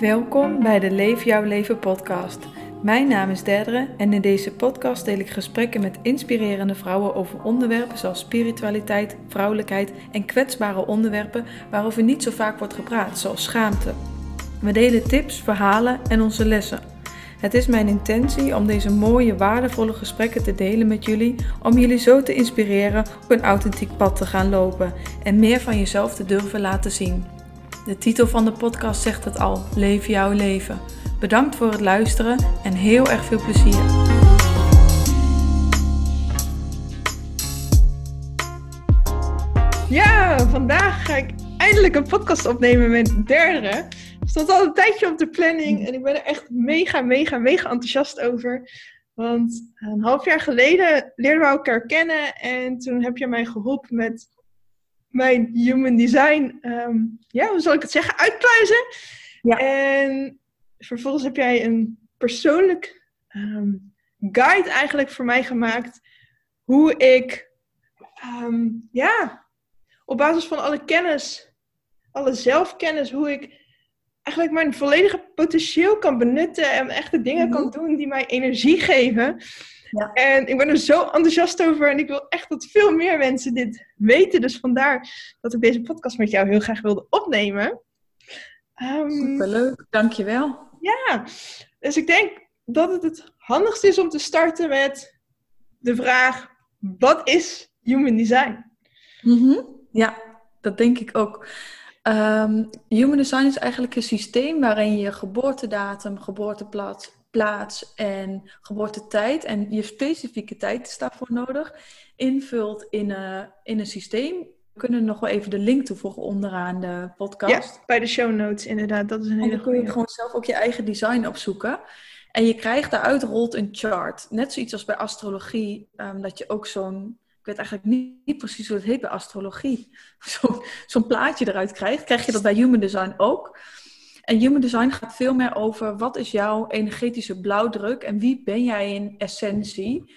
Welkom bij de Leef Jouw Leven podcast. Mijn naam is Derdere en in deze podcast deel ik gesprekken met inspirerende vrouwen over onderwerpen zoals spiritualiteit, vrouwelijkheid en kwetsbare onderwerpen waarover niet zo vaak wordt gepraat, zoals schaamte. We delen tips, verhalen en onze lessen. Het is mijn intentie om deze mooie, waardevolle gesprekken te delen met jullie, om jullie zo te inspireren op een authentiek pad te gaan lopen en meer van jezelf te durven laten zien. De titel van de podcast zegt het al: Leef jouw leven. Bedankt voor het luisteren en heel erg veel plezier. Ja, vandaag ga ik eindelijk een podcast opnemen met derde. Stond al een tijdje op de planning en ik ben er echt mega, mega, mega enthousiast over. Want een half jaar geleden leerden we elkaar kennen en toen heb je mij geholpen met mijn human design, ehm, ja, hoe zal ik het zeggen, uitpluizen. Ja. En vervolgens heb jij een persoonlijk ehm, guide eigenlijk voor mij gemaakt. Hoe ik, ehm, ja, op basis van alle kennis, alle zelfkennis, hoe ik eigenlijk mijn volledige potentieel kan benutten en echt de dingen kan mhm. doen die mij energie geven. Ja. En ik ben er zo enthousiast over en ik wil echt dat veel meer mensen dit weten. Dus vandaar dat ik deze podcast met jou heel graag wilde opnemen. Um, Superleuk, dankjewel. Ja, dus ik denk dat het het handigste is om te starten met de vraag: wat is human design? Mhm. Ja, dat denk ik ook. Um, human design is eigenlijk een systeem waarin je geboortedatum, geboorteplaats, plaats en geboortetijd en je specifieke tijd is daarvoor nodig, invult in een, in een systeem. We kunnen nog wel even de link toevoegen onderaan de podcast. Ja, bij de show notes inderdaad. Dat is een hele en dan kun je gewoon zelf ook je eigen design opzoeken. En je krijgt daaruit rolt een chart. Net zoiets als bij astrologie, um, dat je ook zo'n ik weet eigenlijk niet, niet, precies hoe het heet bij astrologie, zo'n zo plaatje eruit krijgt. Krijg je dat bij Human Design ook? En Human Design gaat veel meer over wat is jouw energetische blauwdruk en wie ben jij in essentie.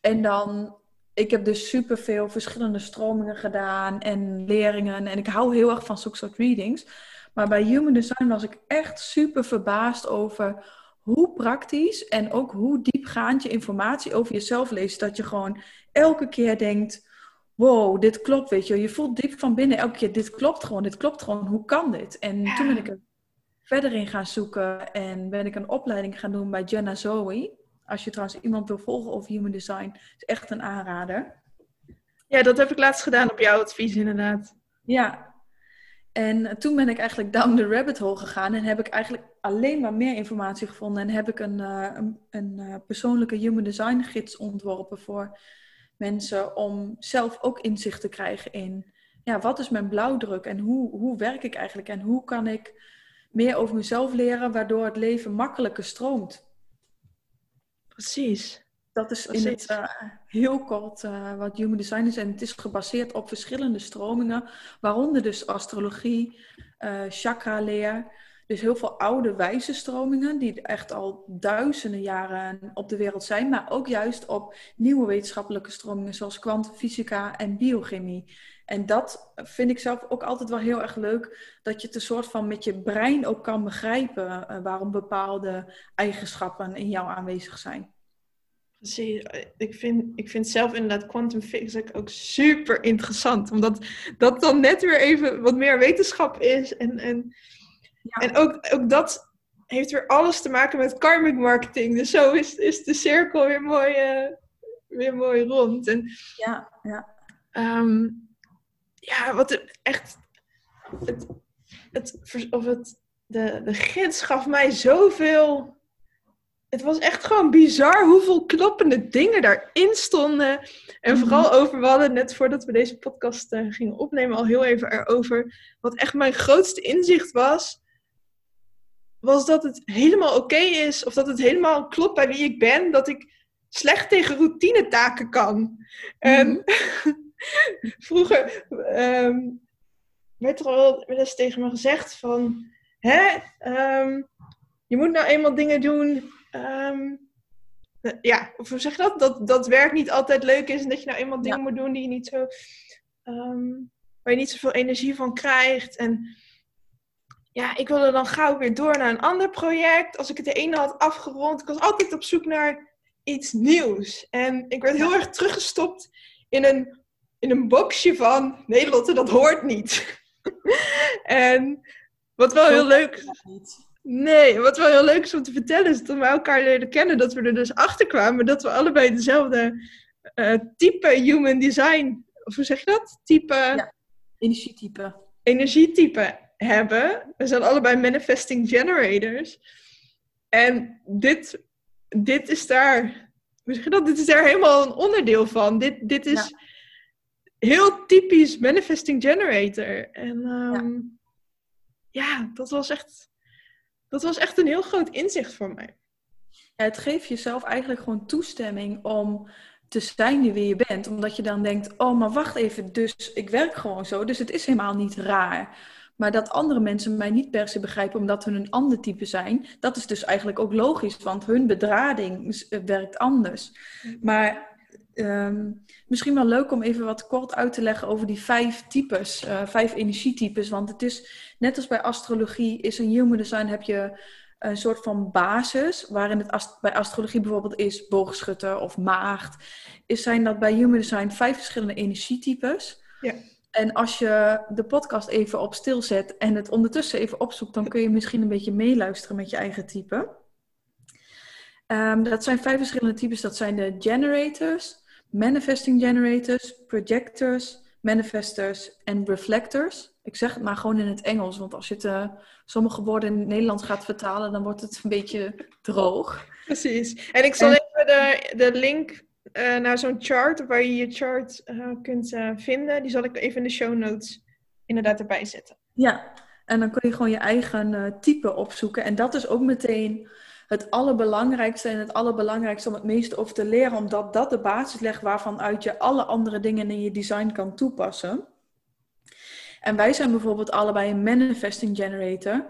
En dan, ik heb dus superveel verschillende stromingen gedaan en leringen en ik hou heel erg van zulke soort readings. Maar bij Human Design was ik echt super verbaasd over hoe praktisch en ook hoe diepgaand je informatie over jezelf leest. Dat je gewoon elke keer denkt, wow, dit klopt, weet je. Je voelt diep van binnen elke keer, dit klopt gewoon, dit klopt gewoon. Hoe kan dit? En toen ben ik er verder in gaan zoeken en ben ik een opleiding gaan doen bij Jenna Zoe. Als je trouwens iemand wil volgen over human design, is echt een aanrader. Ja, dat heb ik laatst gedaan op jouw advies inderdaad. Ja. En toen ben ik eigenlijk down the rabbit hole gegaan en heb ik eigenlijk alleen maar meer informatie gevonden. En heb ik een, uh, een, een uh, persoonlijke human design gids ontworpen voor mensen om zelf ook inzicht te krijgen in ja, wat is mijn blauwdruk en hoe, hoe werk ik eigenlijk en hoe kan ik meer over mezelf leren, waardoor het leven makkelijker stroomt. Precies. Dat is in het uh, heel kort uh, wat Human Design is. En het is gebaseerd op verschillende stromingen, waaronder dus astrologie, uh, chakra-leer. Dus heel veel oude wijze stromingen, die echt al duizenden jaren op de wereld zijn. Maar ook juist op nieuwe wetenschappelijke stromingen, zoals kwantumfysica en biochemie. En dat vind ik zelf ook altijd wel heel erg leuk. Dat je het een soort van met je brein ook kan begrijpen uh, waarom bepaalde eigenschappen in jou aanwezig zijn. Precies. Ik vind, ik vind zelf inderdaad quantum physics ook super interessant. Omdat dat dan net weer even wat meer wetenschap is. En, en, ja. en ook, ook dat heeft weer alles te maken met karmic marketing. Dus zo is, is de cirkel weer mooi, uh, weer mooi rond. En, ja, ja. Um, ja, wat echt. Het, het, of het, de, de gids gaf mij zoveel. Het was echt gewoon bizar hoeveel kloppende dingen daarin stonden. En mhm. vooral over, we hadden net voordat we deze podcast uh, gingen opnemen al heel even erover. Wat echt mijn grootste inzicht was, was dat het helemaal oké is. Of dat het helemaal klopt bij wie ik ben. Dat ik slecht tegen routinetaken kan. En mhm. vroeger um, werd er al eens tegen me gezegd van... Hè, um, je moet nou eenmaal dingen doen... Um, ja, of hoe zeg je dat? dat? Dat werk niet altijd leuk is en dat je nou eenmaal dingen moet doen die je niet zo... waar je niet zoveel energie van krijgt. En ja, ik wilde dan gauw weer door naar een ander project. Als ik het de ene had afgerond, ik was altijd op zoek naar iets nieuws. En ik werd heel erg teruggestopt in een, in een boxje van nee Lotte, dat hoort niet. en wat wel heel leuk is. Nee, wat wel heel leuk is om te vertellen is dat we elkaar leren kennen, dat we er dus achter kwamen dat we allebei dezelfde uh, type human design, of hoe zeg je dat? Type. Ja, energietype. Energietype hebben. We zijn allebei manifesting generators. En dit, dit is daar, hoe zeg je dat? Dit is daar helemaal een onderdeel van. Dit, dit is heel typisch manifesting generator. En um, ja. ja, dat was echt dat was echt een heel groot inzicht voor mij. Ja, het geeft jezelf eigenlijk gewoon toestemming om te zijn wie je bent. Omdat je dan denkt, oh, maar wacht even, dus ik werk gewoon zo. Dus het is helemaal niet raar. Maar dat andere mensen mij niet per se begrijpen omdat hun een ander type zijn, dat is dus eigenlijk ook logisch, want hun bedrading werkt anders. Maar Ehm, misschien wel leuk om even wat kort uit te leggen over die vijf types, uh, vijf energietypes. Want het is net als bij astrologie, is een human design heb je een soort van basis, waarin het bij astrologie bijvoorbeeld is boogschutter of maagd. Is zijn dat bij human design vijf verschillende energietypes. Ja. En als je de podcast even op stil zet en het ondertussen even opzoekt, dan kun je misschien een beetje meeluisteren met je eigen type. Um, dat zijn vijf verschillende types. Dat zijn de generators, manifesting generators, projectors, manifestors en reflectors. Ik zeg het maar gewoon in het Engels, want als je het, uh, sommige woorden in het Nederlands gaat vertalen, dan wordt het een beetje droog. Precies. En ik zal even de, de link uh, naar zo'n chart, waar je je chart uh, kunt vinden, die zal ik even in de show notes inderdaad erbij zetten. Ja, en dan kun je gewoon je eigen type opzoeken. En dat is ook meteen het allerbelangrijkste en het allerbelangrijkste om het meeste over te leren, omdat dat de basis legt waarvan uit je alle andere dingen in je design kan toepassen. En wij zijn bijvoorbeeld allebei een manifesting generator.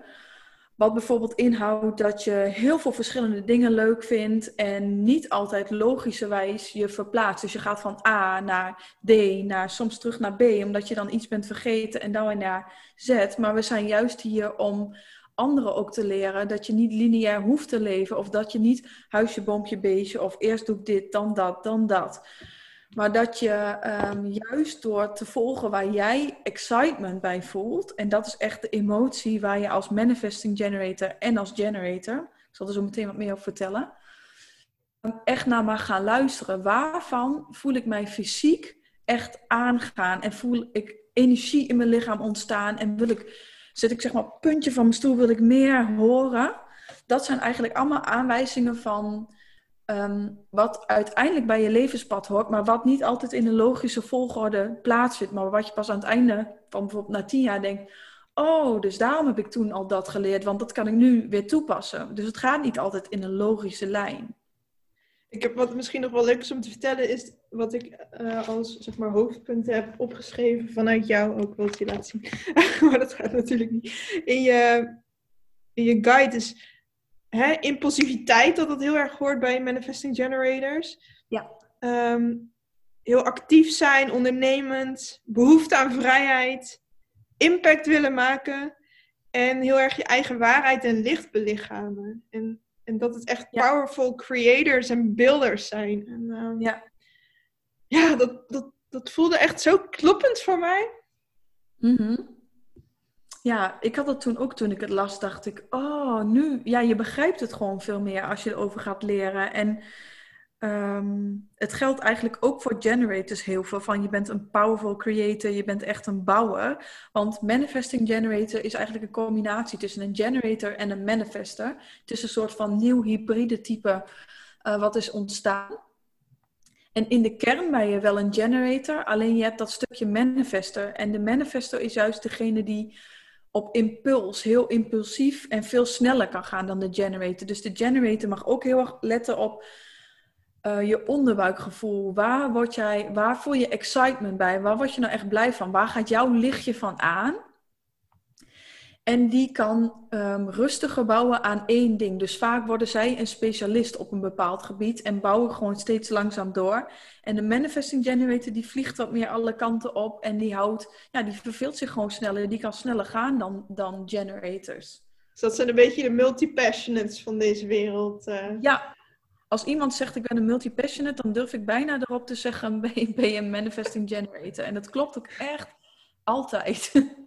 Wat bijvoorbeeld inhoudt dat je heel veel verschillende dingen leuk vindt en niet altijd logischerwijs je verplaatst. Dus je gaat van A naar D, naar soms terug naar B, omdat je dan iets bent vergeten en dan weer naar Z. Maar we zijn juist hier om anderen ook te leren dat je niet lineair hoeft te leven. Of dat je niet huisje, boompje, beestje. Of eerst doe ik dit, dan dat, dan dat. Maar dat je ehm, juist door te volgen waar jij excitement bij voelt. En dat is echt de emotie waar je als manifesting generator en als generator. Ik zal er zo meteen wat meer over vertellen. Echt naar maar gaan luisteren. Waarvan voel ik mij fysiek echt aangaan? En voel ik energie in mijn lichaam ontstaan? En wil ik zit ik zeg maar op het puntje van mijn stoel, wil ik meer horen. Dat zijn eigenlijk allemaal aanwijzingen van ehm, wat uiteindelijk bij je levenspad hoort, maar wat niet altijd in een logische volgorde plaatsvindt. Maar wat je pas aan het einde van bijvoorbeeld na tien jaar denkt, oh, dus daarom heb ik toen al dat geleerd, want dat kan ik nu weer toepassen. Dus het gaat niet altijd in een logische lijn. Ik heb wat misschien nog wel leuk is om te vertellen, is wat ik uh, als zeg maar, hoofdpunten heb opgeschreven vanuit jou. Ook wil ik je laten zien. maar dat gaat natuurlijk niet. In je, in je guide is hè, impulsiviteit, dat dat heel erg hoort bij manifesting generators. Ja. Um, heel actief zijn, ondernemend, behoefte aan vrijheid, impact willen maken en heel erg je eigen waarheid en licht belichamen. En en dat het echt powerful creators en builders zijn. En, um, ja, ja dat, dat, dat voelde echt zo kloppend voor mij. Mm Ja, ik had dat toen ook toen ik het las, dacht ik, oh, nu, ja, je begrijpt het gewoon veel meer als je erover gaat leren. En Ehm, het geldt eigenlijk ook voor generators heel veel. Van je bent een powerful creator, je bent echt een bouwer. Want manifesting generator is eigenlijk een combinatie tussen een generator en een manifester. Het is een soort van nieuw hybride type uh, wat is ontstaan. En in de kern ben je wel een generator, alleen je hebt dat stukje manifester. En de manifester is juist degene die op impuls, heel impulsief en veel sneller kan gaan dan de generator. Dus de generator mag ook heel erg letten op uh, je onderbuikgevoel. Waar, word jij, waar voel je excitement bij? Waar word je nou echt blij van? Waar gaat jouw lichtje van aan? En die kan um, rustiger bouwen aan één ding. Dus vaak worden zij een specialist op een bepaald gebied en bouwen gewoon steeds langzaam door. En de manifesting generator die vliegt wat meer alle kanten op en die houdt, ja, die verveelt zich gewoon sneller. Die kan sneller gaan dan, dan generators. Dus dat zijn een beetje de multi-passionates van deze wereld. Uh... Ja, als iemand zegt ik ben een multi-passionate, dan durf ik bijna erop te zeggen ben je, ben je een manifesting generator. En dat klopt ook echt altijd.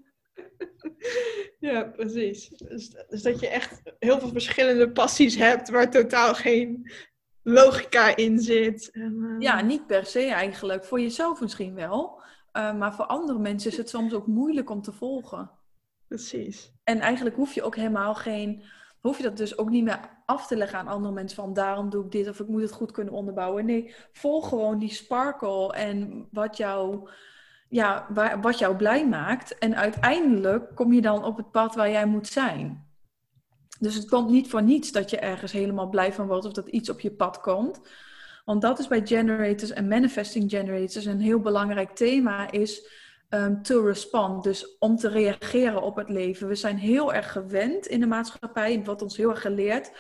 Ja, precies. Dus, dus, dat je echt heel veel verschillende passies hebt waar totaal geen logica in zit. En, uh... Ja, niet per se eigenlijk. Voor jezelf misschien wel. Uh, maar voor andere mensen is het soms ook moeilijk om te volgen. Precies. En eigenlijk hoef je ook helemaal geen. Hoef je dat dus ook niet meer af te leggen aan andere mensen van daarom doe ik dit of ik moet het goed kunnen onderbouwen. Nee, volg gewoon die sparkle en wat jou ja, wat jou blij maakt. En uiteindelijk kom je dan op het pad waar jij moet zijn. Dus het komt niet voor niets dat je ergens helemaal blij van wordt of dat iets op je pad komt. Want dat is bij generators en manifesting generators een heel belangrijk thema is um, to respond. Dus om te reageren op het leven. We zijn heel erg gewend in de maatschappij, wat ons heel erg geleerd,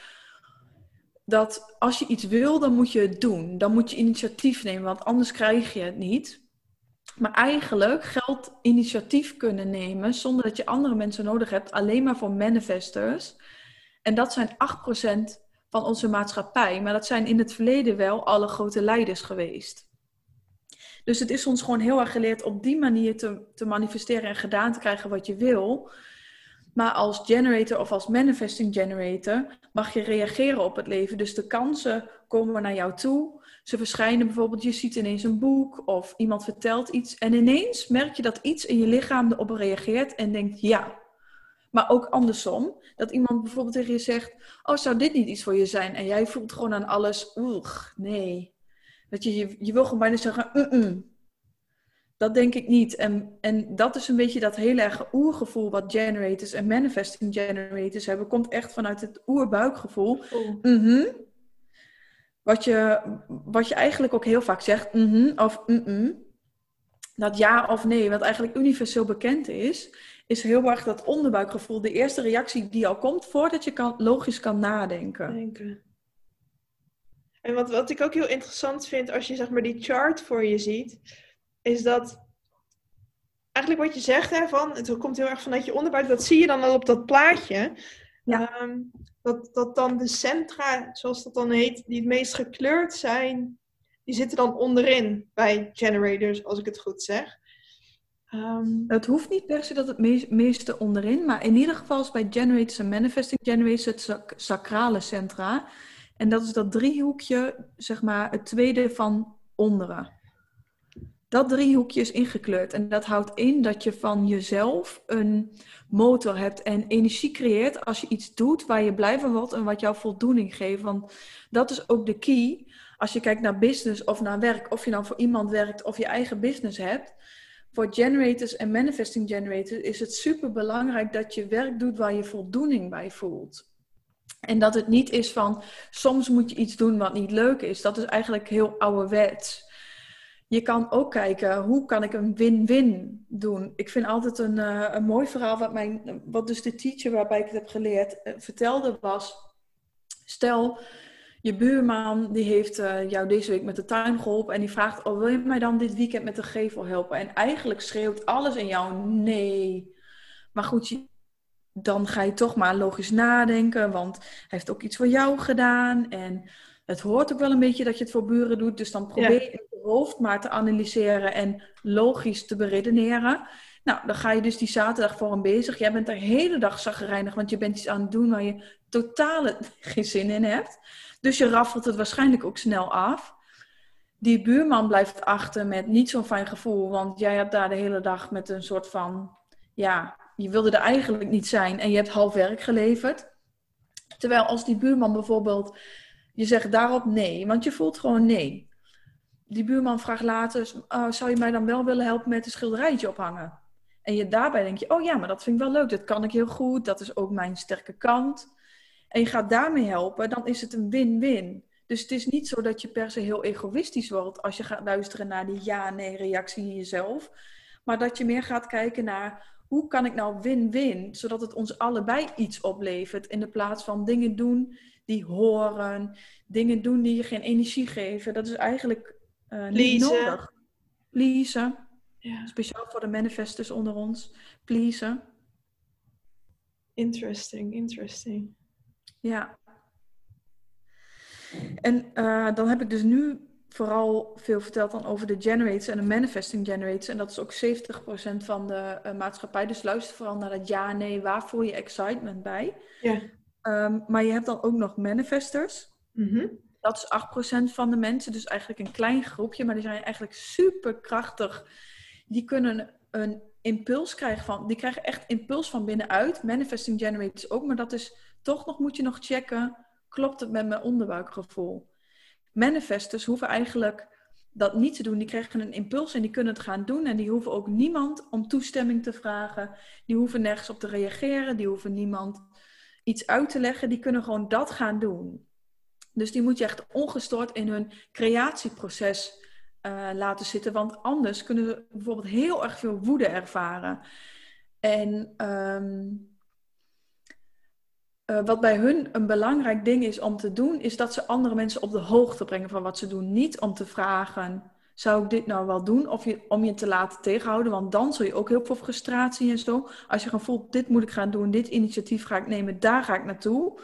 dat als je iets wil, dan moet je het doen. Dan moet je initiatief nemen, want anders krijg je het niet. Maar eigenlijk geldt initiatief kunnen nemen zonder dat je andere mensen nodig hebt, alleen maar voor manifestors. En dat zijn 8% van onze maatschappij, maar dat zijn in het verleden wel alle grote leiders geweest. Dus het is ons gewoon heel erg geleerd op die manier te, te manifesteren en gedaan te krijgen wat je wil. Maar als generator of als manifesting generator mag je reageren op het leven. Dus de kansen komen naar jou toe. Ze verschijnen bijvoorbeeld, je ziet ineens een boek of iemand vertelt iets. En ineens merk je dat iets in je lichaam erop reageert en denkt ja. Maar ook andersom, dat iemand bijvoorbeeld tegen je zegt: Oh, zou dit niet iets voor je zijn? En jij voelt gewoon aan alles: Oeh, nee. Dat je, je, je wil gewoon bijna zeggen. Dat denk ik niet. En, en dat is een beetje dat heel erg oergevoel wat generators en manifesting generators hebben. Komt echt vanuit het oerbuikgevoel. Oh. Mm wat je, wat je eigenlijk ook heel vaak zegt, mm of dat ja of nee, wat eigenlijk universeel bekend is, is heel erg dat onderbuikgevoel, de eerste reactie die al komt voordat je kan, logisch kan nadenken. Denken. En wat, wat ik ook heel interessant vind als je zeg maar die chart voor je ziet, is dat eigenlijk wat je zegt, hè, het komt heel erg vanuit je onderbuik, dat zie je dan al op dat plaatje. Ja. Ehm, dat, dat dan de centra, zoals dat dan heet, die het meest gekleurd zijn, die zitten dan onderin bij generators, als ik het goed zeg. Um, het hoeft niet per se dat het meeste onderin, maar in ieder geval is bij generators en manifesting generators het sacrale centra. En dat is dat driehoekje, zeg maar, het tweede van onderen. Dat driehoekje is ingekleurd en dat houdt in dat je van jezelf een motor hebt en energie creëert als je iets doet waar je blij van wordt en wat jou voldoening geeft. Want dat is ook de key. Als je kijkt naar business of naar werk, of je nou voor iemand werkt of je eigen business hebt. Voor generators en manifesting generators is het super belangrijk dat je werk doet waar je voldoening bij voelt. En dat het niet is van soms moet je iets doen wat niet leuk is. Dat is eigenlijk heel ouderwets. Je kan ook kijken, hoe kan ik een win-win doen? Ik vind altijd een, uh, een mooi verhaal wat, mijn, wat dus de teacher waarbij ik het heb geleerd uh, vertelde was... Stel, je buurman die heeft uh, jou deze week met de tuin geholpen en die vraagt... Oh, wil je mij dan dit weekend met de gevel helpen? En eigenlijk schreeuwt alles in jou nee. Maar goed, dan ga je toch maar logisch nadenken, want hij heeft ook iets voor jou gedaan en het hoort ook wel een beetje dat je het voor buren doet. Dus dan probeer je in je hoofd maar te analyseren en logisch te beredeneren. Nou, dan ga je dus die zaterdag voor hem bezig. Jij bent de hele dag zagrijnig, want je bent iets aan het doen waar je totaal geen zin in hebt. Dus je raffelt het waarschijnlijk ook snel af. Die buurman blijft achter met niet zo'n fijn gevoel, want jij hebt daar de hele dag met een soort van, ja, je wilde er eigenlijk niet zijn en je hebt half werk geleverd. Terwijl als die buurman bijvoorbeeld je zegt daarop nee, want je voelt gewoon nee. Die buurman vraagt later, uh, zou je mij dan wel willen helpen met een schilderijtje ophangen? En je daarbij denk je, oh ja, maar dat vind ik wel leuk, dat kan ik heel goed, dat is ook mijn sterke kant. En je gaat daarmee helpen, dan is het een win-win. Dus het is niet zo dat je per se heel egoïstisch wordt als je gaat luisteren naar die ja-nee reactie in jezelf. Maar dat je meer gaat kijken naar hoe kan ik nou win-win, zodat het ons allebei iets oplevert, in de plaats van dingen doen die horen, dingen doen die je geen energie geven. Dat is eigenlijk uh, niet nodig. Pleasen. Ja. Speciaal voor de manifestors onder ons. Pleasen. Interesting, interesting. Ja. En uh, dan heb ik dus nu vooral veel verteld dan over de generators en de manifesting generators. En dat is ook 70% van de uh, maatschappij. Dus luister vooral naar dat ja, nee, waar voel je excitement bij? Ja. Um, maar je hebt dan ook nog manifestors. Mm Dat is 8% van de mensen, dus eigenlijk een klein groepje, maar die zijn eigenlijk super krachtig. Die kunnen een impuls krijgen van, die krijgen echt impuls van binnenuit. Manifesting generators ook, maar dat is toch nog, moet je nog checken, klopt het met mijn onderbuikgevoel? Manifestors hoeven eigenlijk dat niet te doen. Die krijgen een impuls en die kunnen het gaan doen. En die hoeven ook niemand om toestemming te vragen. Die hoeven nergens op te reageren. Die hoeven niemand iets uit te leggen. Die kunnen gewoon dat gaan doen. Dus die moet je echt ongestoord in hun creatieproces uh, laten zitten. Want anders kunnen ze bijvoorbeeld heel erg veel woede ervaren. En um, uh, wat bij hun een belangrijk ding is om te doen, is dat ze andere mensen op de hoogte brengen van wat ze doen. Niet om te vragen, zou ik dit nou wel doen? Of om je te laten tegenhouden, want dan zul je ook heel veel frustratie en zo. Als je gewoon voelt, dit moet ik gaan doen, dit initiatief ga ik nemen, daar ga ik naartoe.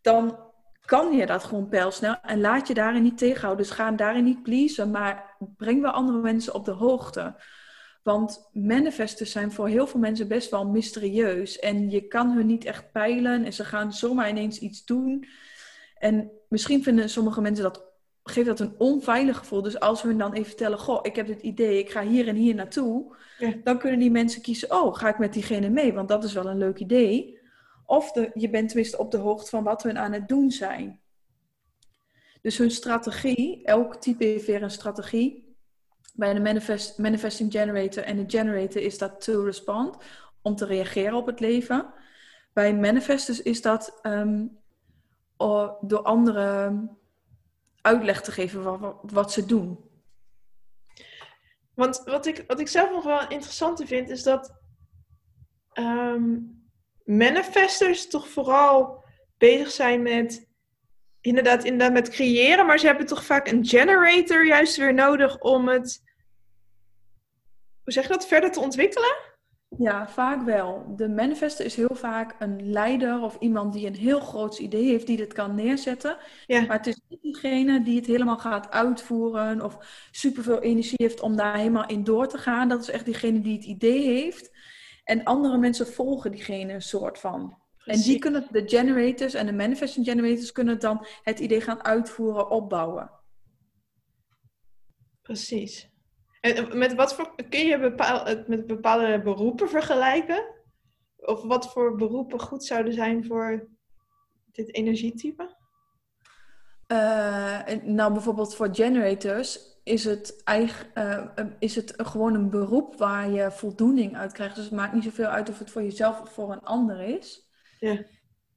Dan kan je dat gewoon pijlsnel en laat je daarin niet tegenhouden. Dus ga daarin niet pleasen, maar breng wel andere mensen op de hoogte. Want manifestors zijn voor heel veel mensen best wel mysterieus. En je kan hun niet echt peilen. En ze gaan zomaar ineens iets doen. En misschien vinden sommige mensen dat, geeft dat een onveilig gevoel. Dus als we hun dan even vertellen, goh, ik heb dit idee, ik ga hier en hier naartoe. Dan kunnen die mensen kiezen, oh, ga ik met diegene mee? Want dat is wel een leuk idee. Of de, je bent tenminste op de hoogte van wat hun aan het doen zijn. Dus hun strategie, elk type heeft weer een strategie bij de manifest, manifesting generator en de generator is dat to respond, om te reageren op het leven. Bij manifestors is dat um, door anderen uitleg te geven wat, wat, ze doen. Want wat ik, wat ik zelf nog wel interessant vind, is dat um, manifestors toch vooral bezig zijn met inderdaad, inderdaad met creëren, maar ze hebben toch vaak een generator juist weer nodig om het hoe zeg je dat, verder te ontwikkelen? Ja, vaak wel. De manifester is heel vaak een leider of iemand die een heel groot idee heeft die dit kan neerzetten. Ja. Maar het is niet diegene die het helemaal gaat uitvoeren of superveel energie heeft om daar helemaal in door te gaan. Dat is echt diegene die het idee heeft. En andere mensen volgen diegene een soort van. En die kunnen, de generators en de manifesting generators kunnen dan het idee gaan uitvoeren, opbouwen. Precies. En met wat voor, kun je het met bepaalde beroepen vergelijken? Of wat voor beroepen goed zouden zijn voor dit energietype? Uh, nou, bijvoorbeeld voor generators is het, eigen, uh, is het gewoon een beroep waar je voldoening uit krijgt. Dus het maakt niet zoveel uit of het voor jezelf of voor een ander is. Ja.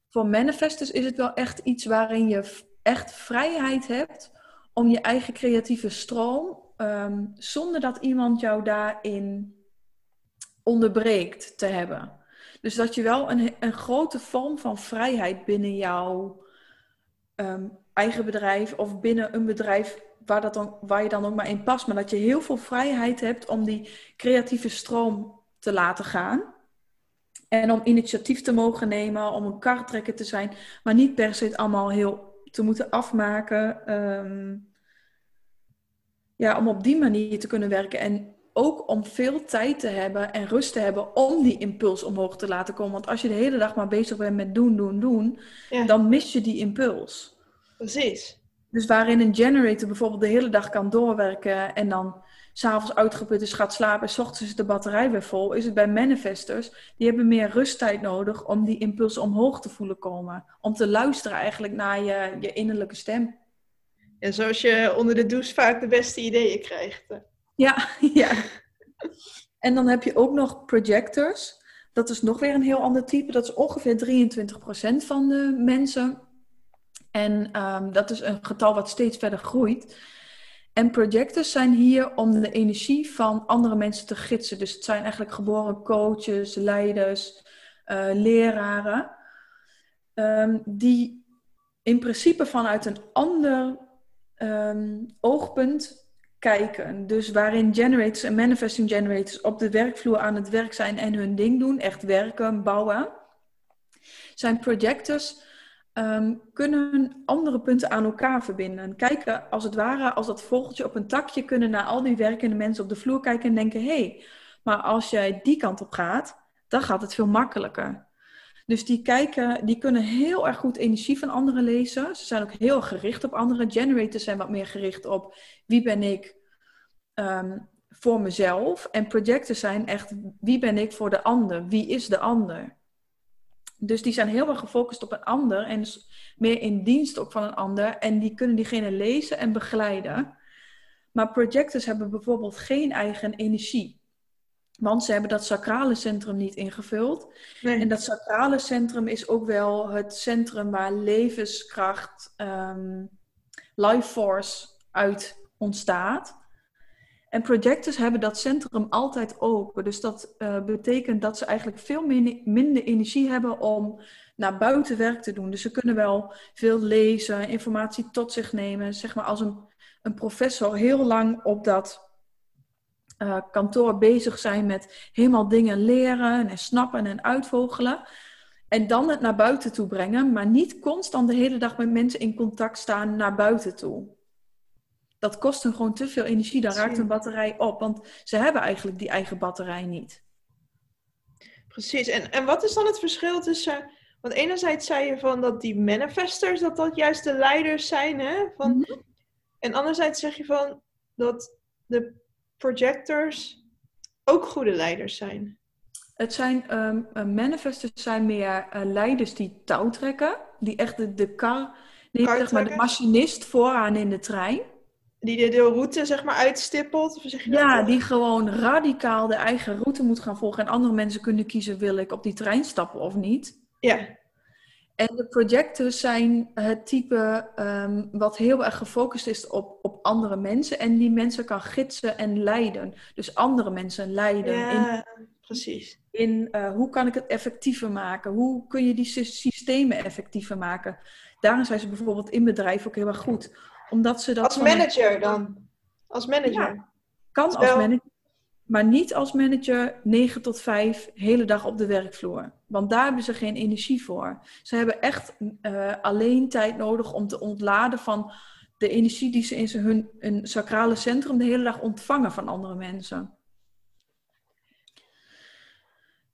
Voor manifestors is het wel echt iets waarin je echt vrijheid hebt om je eigen creatieve stroom Ehm, zonder dat iemand jou daarin onderbreekt te hebben. Dus dat je wel een, een grote vorm van vrijheid binnen jouw ehm, eigen bedrijf of binnen een bedrijf waar, dat dan, waar je dan ook maar in past, maar dat je heel veel vrijheid hebt om die creatieve stroom te laten gaan. En om initiatief te mogen nemen, om een kartrekker te zijn, maar niet per se het allemaal heel te moeten afmaken. Ehm, ja, om op die manier te kunnen werken. En ook om veel tijd te hebben en rust te hebben om die impuls omhoog te laten komen. Want als je de hele dag maar bezig bent met doen, doen, doen, dan mis je die impuls. Precies. Dus waarin een generator bijvoorbeeld de hele dag kan doorwerken en dan s'avonds uitgeput is, gaat slapen en s ochtends is de batterij weer vol, is het bij manifestors, die hebben meer rusttijd nodig om die impuls omhoog te voelen komen. Om te luisteren eigenlijk naar je, je innerlijke stem. En zoals je onder de douche vaak de beste ideeën krijgt. Ja, ja. En dan heb je ook nog projectors. Dat is nog weer een heel ander type. Dat is ongeveer 23% van de mensen. En um, dat is een getal wat steeds verder groeit. En projectors zijn hier om de energie van andere mensen te gidsen. Dus het zijn eigenlijk geboren coaches, leiders, uh, leraren. Ehm, die in principe vanuit een ander ehm, oogpunt kijken. Dus waarin generators en manifesting generators op de werkvloer aan het werk zijn en hun ding doen, echt werken, bouwen, zijn projectors Ehm, kunnen andere punten aan elkaar verbinden. Kijken als het ware als dat vogeltje op een takje kunnen naar al die werkende mensen op de vloer kijken en denken: hé, hey, maar als jij die kant op gaat, dan gaat het veel makkelijker. Dus die kijken, die kunnen heel erg goed energie van anderen lezen. Ze zijn ook heel gericht op anderen. Generators zijn wat meer gericht op wie ben ik um, voor mezelf. En projectors zijn echt wie ben ik voor de ander? Wie is de ander? Dus die zijn heel erg gefocust op een ander en dus meer in dienst ook van een ander. En die kunnen diegene lezen en begeleiden. Maar projectors hebben bijvoorbeeld geen eigen energie. Want ze hebben dat sacrale centrum niet ingevuld. En dat sacrale centrum is ook wel het centrum waar levenskracht, um, life force uit ontstaat. En projectors hebben dat centrum altijd open. Dus dat uh, betekent dat ze eigenlijk veel minder energie hebben om naar buiten werk te doen. Dus ze kunnen wel veel lezen, informatie tot zich nemen. Zeg maar als een, een professor heel lang op dat uh, kantoor bezig zijn met helemaal dingen leren en snappen en uitvogelen. En dan het naar buiten toe brengen, maar niet constant de hele dag met mensen in contact staan naar buiten toe dat kost hun gewoon te veel energie. Dan raakt een batterij op. Want ze hebben eigenlijk die eigen batterij niet. Precies. En, en wat is dan het verschil tussen... Want enerzijds zei je van dat die manifestors, dat dat juist de leiders zijn. Hè? Van, mhm. En anderzijds zeg je van dat de projectors ook goede leiders zijn. Het zijn um, manifestors zijn meer uh, leiders die touw trekken. Die echt de, de kar, die zeg maar de machinist vooraan in de trein die de, de route zeg maar uitstippelt? Of zeg je ja, die gewoon radicaal de eigen route moet gaan volgen. En andere mensen kunnen kiezen, wil ik op die trein stappen of niet? Ja. En de projectors zijn het type um, wat heel erg gefocust is op, op andere mensen. En die mensen kan gidsen en leiden. Dus andere mensen leiden. Ja, in, precies. In uh, hoe kan ik het effectiever maken? Hoe kun je die systemen effectiever maken? Daarom zijn ze bijvoorbeeld in bedrijf ook heel erg goed omdat ze dat als manager dan? Als manager? kan als manager. Maar niet als manager 9 tot 5 hele dag op de werkvloer. Want daar hebben ze geen energie voor. Ze hebben echt uh, alleen tijd nodig om te ontladen van de energie die ze in hun, hun sacrale centrum de hele dag ontvangen van andere mensen.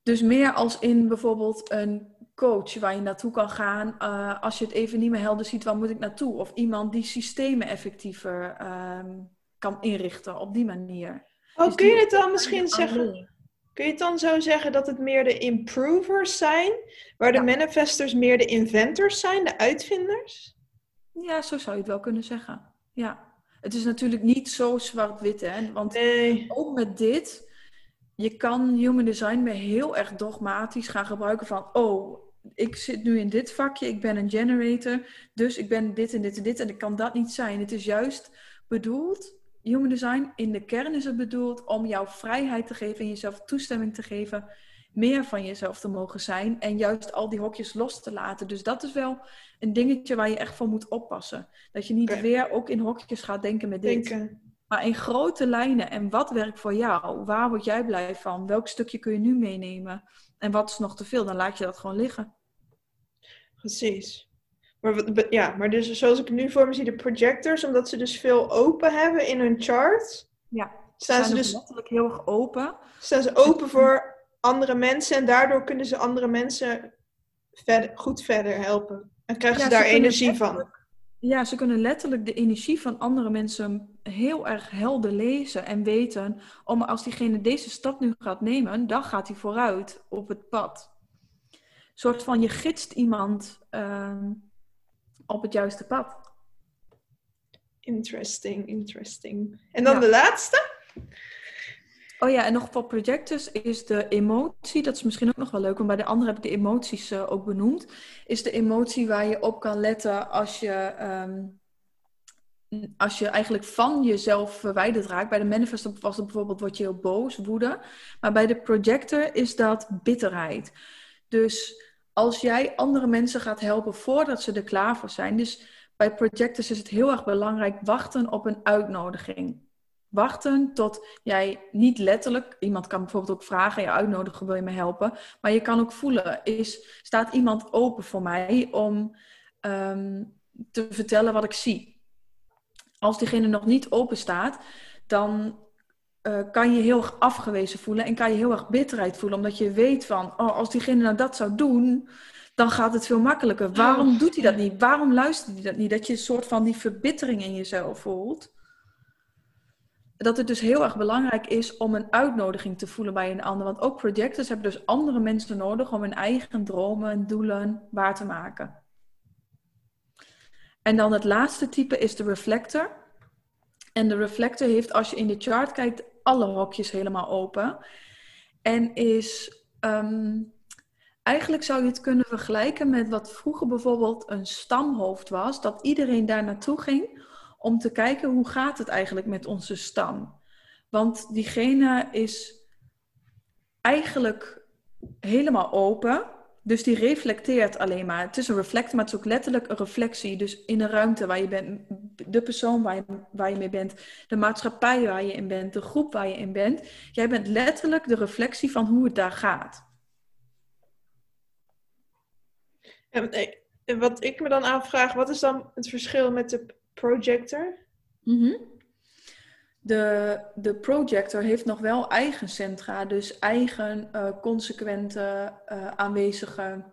Dus meer als in bijvoorbeeld een coach waar je naartoe kan gaan uh, als je het even niet meer helder ziet, waar moet ik naartoe? Of iemand die systemen effectiever um, kan inrichten op die manier. Oh, dus kun je het dan misschien zeggen? Kun je het dan zo zeggen dat het meer de improvers zijn, waar de manifestors meer de inventors zijn, de uitvinders? Ja, zo zou je het wel kunnen zeggen. Ja. Het is natuurlijk niet zo zwart-wit, hè? Want nee. ook met dit, je kan human design weer heel erg dogmatisch gaan gebruiken van, oh, ik zit nu in dit vakje, ik ben een generator, dus ik ben dit en dit en dit en ik kan dat niet zijn. Het is juist bedoeld, human design, in de kern is het bedoeld om jou vrijheid te geven en jezelf toestemming te geven meer van jezelf te mogen zijn en juist al die hokjes los te laten. Dus dat is wel een dingetje waar je echt voor moet oppassen. Dat je niet weer ook in hokjes gaat denken met dit. Denken. Maar in grote lijnen en wat werkt voor jou? Waar word jij blij van? Welk stukje kun je nu meenemen? En wat is nog te veel? Dan laat je dat gewoon liggen. Precies. Maar, ja, maar dus zoals ik nu voor me zie, de projectors, omdat ze dus veel open hebben in hun chart. Ja, staan ze dus letterlijk heel erg open. Staan ze open voor andere mensen en daardoor kunnen ze andere mensen verder, goed verder helpen. En krijgen ze daar energie van. Ja, ze kunnen letterlijk de energie van andere mensen heel erg helder lezen en weten. Om als diegene deze stap nu gaat nemen, dan gaat hij vooruit op het pad. Een soort van je gidst iemand ehm, op het juiste pad. Interesting, interesting. En dan de laatste? Oh ja, en nog voor projectors is de emotie, dat is misschien ook nog wel leuk, want bij de andere heb ik de emoties uh, ook benoemd, is de emotie waar je op kan letten als je um, als je eigenlijk van jezelf verwijderd raakt. Bij de manifestor was het bijvoorbeeld, word je heel boos, woede. Maar bij de projector is dat bitterheid. Dus als jij andere mensen gaat helpen voordat ze er klaar voor zijn. Dus bij projectors is het heel erg belangrijk wachten op een uitnodiging. Wachten tot jij niet letterlijk, iemand kan bijvoorbeeld ook vragen, je uitnodigen, wil je me helpen? Maar je kan ook voelen, is, staat iemand open voor mij om ehm, te vertellen wat ik zie? Als diegene nog niet open staat, dan uh, kan je heel erg afgewezen voelen en kan je heel erg bitterheid voelen, omdat je weet van, oh, als diegene nou dat zou doen, dan gaat het veel makkelijker. Waarom oh. doet hij dat niet? Waarom luistert hij dat niet? Dat je een soort van die verbittering in jezelf voelt. Dat het dus heel erg belangrijk is om een uitnodiging te voelen bij een ander. Want ook projectors hebben dus andere mensen nodig om hun eigen dromen en doelen waar te maken. En dan het laatste type is de reflector. En de reflector heeft, als je in de chart kijkt, alle hokjes helemaal open. En is ehm, eigenlijk zou je het kunnen vergelijken met wat vroeger bijvoorbeeld een stamhoofd was, dat iedereen daar naartoe ging om te kijken hoe gaat het eigenlijk met onze stam. Want diegene is eigenlijk helemaal open. Dus die reflecteert alleen maar. Het is een reflector, maar het is ook letterlijk een reflectie. Dus in de ruimte waar je bent, de persoon waar je, waar je mee bent, de maatschappij waar je in bent, de groep waar je in bent. Jij bent letterlijk de reflectie van hoe het daar gaat. En wat ik me dan afvraag, wat is dan het verschil met de projector? Mm de, de projector heeft nog wel eigen centra, dus eigen uh, consequente uh, aanwezige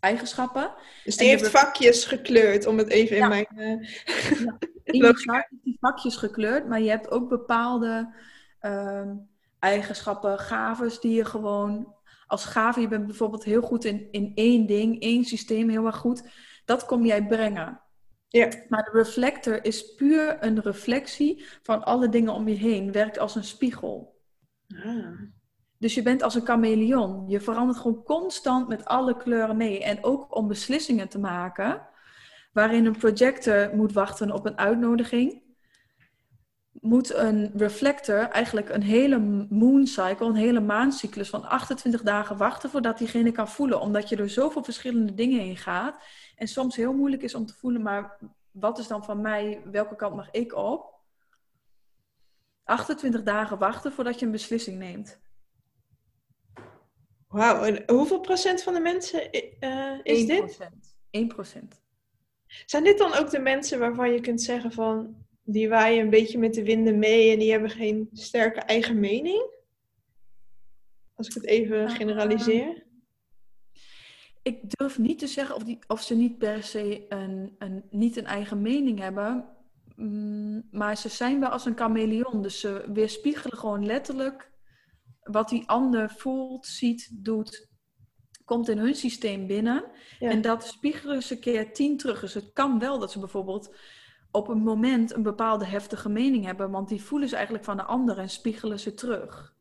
eigenschappen. Dus die heeft vakjes gekleurd, om het even in mijn... Uh... Ja. In die vakjes gekleurd, maar je hebt ook bepaalde ehm, eigenschappen, gaves die je gewoon als gave, je bent bijvoorbeeld heel goed in, in één ding, één systeem heel erg goed, dat kom jij brengen. Ja. Maar de reflector is puur een reflectie van alle dingen om je heen, werkt als een spiegel. Ah. Dus je bent als een chameleon. Je verandert gewoon constant met alle kleuren mee. En ook om beslissingen te maken, waarin een projector moet wachten op een uitnodiging moet een reflector eigenlijk een hele mooncycle, een hele maancyclus van 28 dagen wachten voordat diegene kan voelen. Omdat je er zoveel verschillende dingen in gaat. En soms heel moeilijk is om te voelen, maar wat is dan van mij, welke kant mag ik op? 28 dagen wachten voordat je een beslissing neemt. Wauw, en hoeveel procent van de mensen uh, is 1%. dit? 1 procent. Zijn dit dan ook de mensen waarvan je kunt zeggen van die waaien een beetje met de winden mee en die hebben geen sterke eigen mening? Als ik het even ah. generaliseer. Ik durf niet te zeggen of, die, of ze niet per se een, een, niet een eigen mening hebben. Mm, maar ze zijn wel als een chameleon. Dus ze weerspiegelen gewoon letterlijk wat die ander voelt, ziet, doet. Komt in hun systeem binnen. En dat spiegelen ze keer tien terug. Dus het kan wel dat ze bijvoorbeeld op een moment een bepaalde heftige mening hebben, want die voelen ze eigenlijk van de ander en spiegelen ze terug.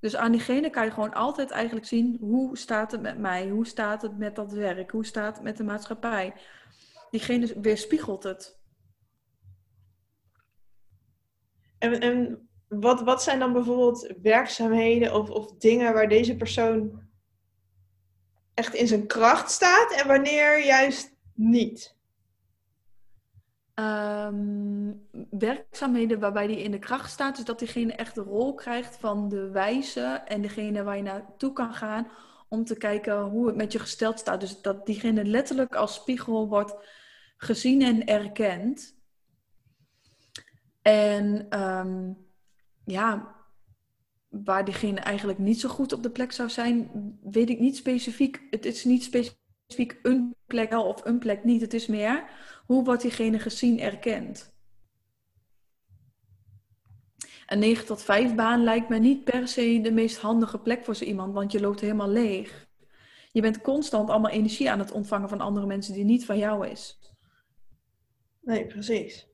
Dus aan diegene kan je gewoon altijd eigenlijk zien hoe staat het met mij, hoe staat het met dat werk, hoe staat het met de maatschappij. Diegene weerspiegelt het. En, en wat, wat zijn dan bijvoorbeeld werkzaamheden of, of dingen waar deze persoon echt in zijn kracht staat en wanneer juist niet? Um, werkzaamheden waarbij die in de kracht staat. Dus dat diegene echt de rol krijgt van de wijze en degene waar je naartoe kan gaan om te kijken hoe het met je gesteld staat. Dus dat diegene letterlijk als spiegel wordt gezien en erkend. En um, ja, waar diegene eigenlijk niet zo goed op de plek zou zijn, weet ik niet specifiek. Het is niet specifiek een plek wel of een plek niet. Het is meer hoe wordt diegene gezien, erkend? Een 9 tot 5 baan lijkt me niet per se de meest handige plek voor zo iemand, want je loopt helemaal leeg. Je bent constant allemaal energie aan het ontvangen van andere mensen die niet van jou is. Nee, precies.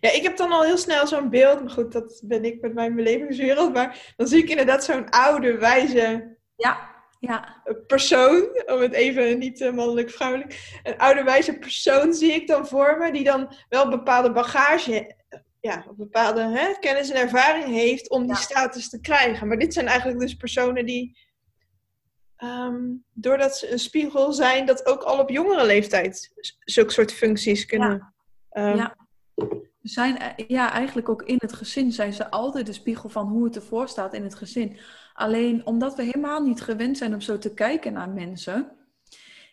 Ja, ik heb dan al heel snel zo'n beeld, maar goed, dat ben ik met mijn belevingswereld, maar dan zie ik inderdaad zo'n oude, wijze ja. Ja. Een persoon, om het even niet uh, mannelijk-vrouwelijk, een ouderwijze persoon zie ik dan voor me, die dan wel bepaalde bagage, ja, bepaalde hè, kennis en ervaring heeft om die status te krijgen. Maar dit zijn eigenlijk dus personen die, um, doordat ze een spiegel zijn, dat ook al op jongere leeftijd zulke soort functies kunnen. Ja. Um, ja zijn eh, ja, eigenlijk ook in het gezin zijn ze altijd de spiegel van hoe het ervoor staat in het gezin. Alleen omdat we helemaal niet gewend zijn om zo te kijken naar mensen,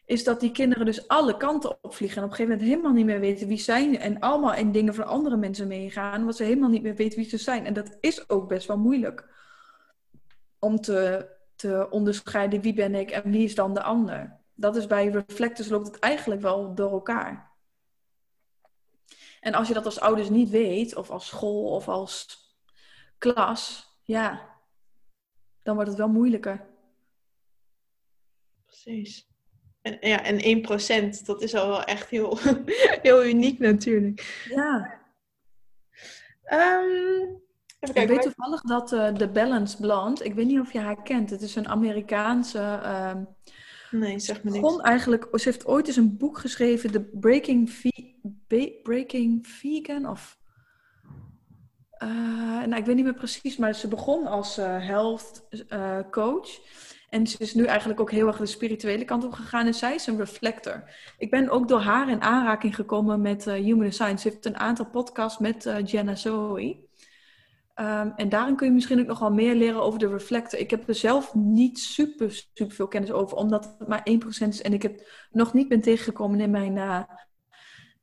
is dat die kinderen dus alle kanten opvliegen en op een gegeven moment helemaal niet meer weten wie zijn en allemaal in dingen van andere mensen meegaan, wat ze helemaal niet meer weten wie ze zijn. En dat is ook best wel moeilijk om te, te onderscheiden wie ben ik en wie is dan de ander. Dat is bij reflectors loopt het eigenlijk wel door elkaar. En als je dat als ouders niet weet, of als school of als klas, ja, dan wordt het wel moeilijker. Precies. En, ja, en 1%, dat is al wel echt heel, heel uniek natuurlijk. Ja. Um, even kijken, ik weet toevallig dat uh, de Balance Blonde, ik weet niet of je haar kent, het is een Amerikaanse... Uh, nee, zeg me niks. eigenlijk, ze heeft ooit eens een boek geschreven, The Breaking Breaking Vegan of... Uh, nou, ik weet niet meer precies, maar ze begon als uh, health uh, coach. En ze is nu eigenlijk ook heel erg de spirituele kant op gegaan. En zij is een reflector. Ik ben ook door haar in aanraking gekomen met Human Design. Ze heeft een aantal podcasts met Jenna Zoe. Um, en daarin kun je misschien ook nog wel meer leren over de reflector. Ik heb er zelf niet super, super veel kennis over, omdat het maar 1% is. En ik het nog niet ben tegengekomen in mijn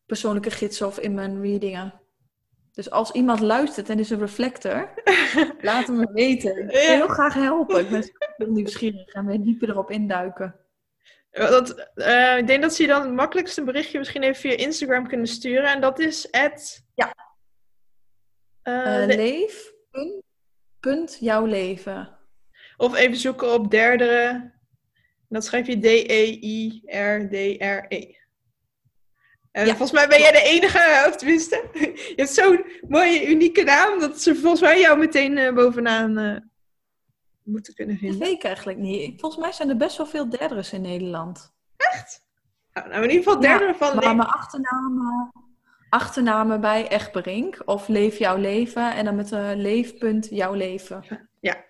persoonlijke gidsen of in mijn readingen. Dus als iemand luistert en is een reflector, laat hem me weten. Ik wil heel graag helpen. Ik ben heel nieuwsgierig en wil dieper erop induiken. Dat, uh, ik denk dat ze je dan het makkelijkste berichtje misschien even via Instagram kunnen sturen. En dat is het. Ja. Uh, leef. Punt, punt, jouw leven. Of even zoeken op derdere. Dat schrijf je D-E-I-R-D-R-E. -E. En volgens mij ben jij de enige, of tenminste, je hebt zo'n mooie, unieke naam, dat ze volgens mij jou meteen uh, bovenaan uh, moeten kunnen vinden. Dat weet ik eigenlijk niet. Volgens mij zijn er best wel veel derderes in Nederland. Echt? Nou, nou in ieder geval derde ja, van... Maar mijn achternamen, achternamen bij Egberink, of Leef Jouw Leven, en dan met een leefpunt Jouw Leven. Ja.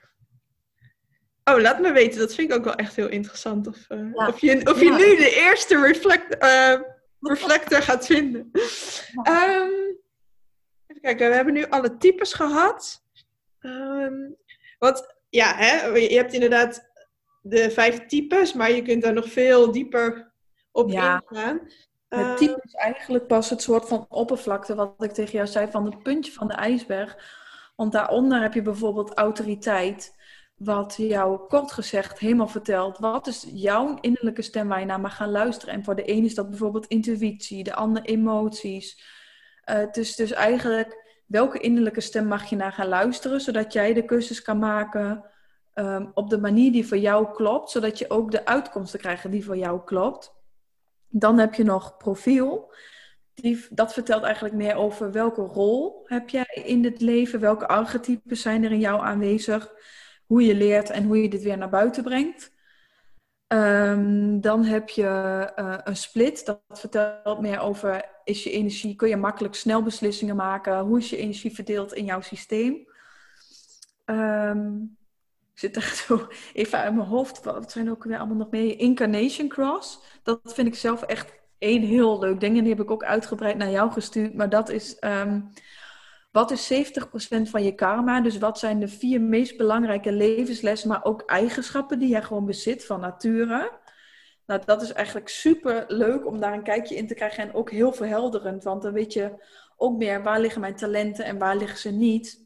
Oh, laat me weten. Dat vind ik ook wel echt heel interessant. Of, uh, ja. of je, of je ja. nu de eerste reflect reflector gaat vinden. Um, even kijken, we hebben nu alle types gehad. Um, wat, ja, hè, je hebt inderdaad de vijf types, maar je kunt daar nog veel dieper op ja. ingaan. Het type is eigenlijk pas het soort van oppervlakte, wat ik tegen jou zei, van het puntje van de ijsberg. Want daaronder heb je bijvoorbeeld autoriteit, wat jou kort gezegd helemaal vertelt. Wat is jouw innerlijke stem waar je naar mag gaan luisteren? En voor de een is dat bijvoorbeeld intuïtie, de ander emoties. Uh, dus, dus eigenlijk, welke innerlijke stem mag je naar gaan luisteren, zodat jij de keuzes kan maken um, op de manier die voor jou klopt, zodat je ook de uitkomsten krijgt die voor jou klopt. Dan heb je nog profiel. Die, dat vertelt eigenlijk meer over welke rol heb jij in het leven, welke archetypes zijn er in jou aanwezig hoe je leert en hoe je dit weer naar buiten brengt. Um, dan heb je uh, een split. Dat vertelt meer over is je energie, kun je makkelijk snel beslissingen maken? Hoe is je energie verdeeld in jouw systeem? Um, zit echt zo even uit mijn hoofd. Wat zijn ook weer allemaal nog meer? Incarnation Cross. Dat vind ik zelf echt één heel leuk ding. En die heb ik ook uitgebreid naar jou gestuurd. Maar dat is um, wat is 70% van je karma? Dus wat zijn de vier meest belangrijke levenslessen, maar ook eigenschappen die jij gewoon bezit van nature? Nou, dat is eigenlijk super leuk om daar een kijkje in te krijgen en ook heel verhelderend, want dan weet je ook meer waar liggen mijn talenten en waar liggen ze niet.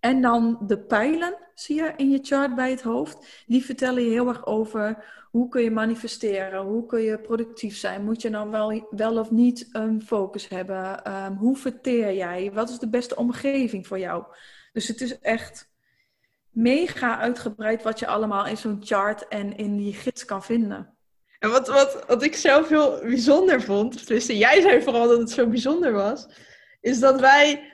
En dan de pijlen, zie je in je chart bij het hoofd. Die vertellen je heel erg over hoe kun je manifesteren, hoe kun je productief zijn. Moet je dan wel, wel of niet een focus hebben? Um, hoe verteer jij? Wat is de beste omgeving voor jou? Dus het is echt mega uitgebreid wat je allemaal in zo'n chart en in die gids kan vinden. En wat, wat, wat ik zelf heel bijzonder vond, tenminste jij zei vooral dat het zo bijzonder was, is dat wij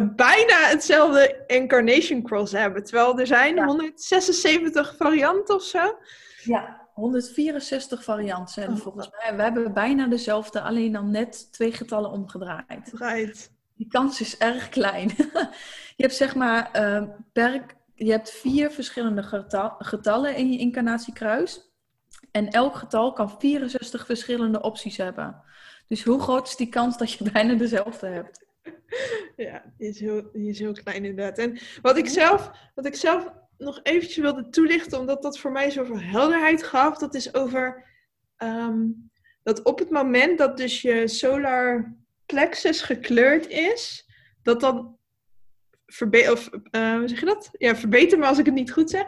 bijna hetzelfde incarnation cross hebben. Terwijl er zijn Ja. 176 varianten of zo. Ja, 164 varianten zijn Oh. volgens mij. We hebben bijna dezelfde, alleen dan net twee getallen omgedraaid. Right. Die kans is erg klein. je hebt zeg maar eh, per, je hebt vier verschillende getal- getallen in je incarnatiekruis. En elk getal kan 64 verschillende opties hebben. Dus hoe groot is die kans dat je bijna dezelfde hebt? Ja, die is heel, die is heel klein inderdaad. En wat ik zelf, wat ik zelf nog eventjes wilde toelichten, omdat dat voor mij zoveel helderheid gaf, dat is over ehm, dat op het moment dat dus je solar plexus gekleurd is, dat dan verbe of, eh, hoe zeg je dat? Ja, verbeter me als ik het niet goed zeg.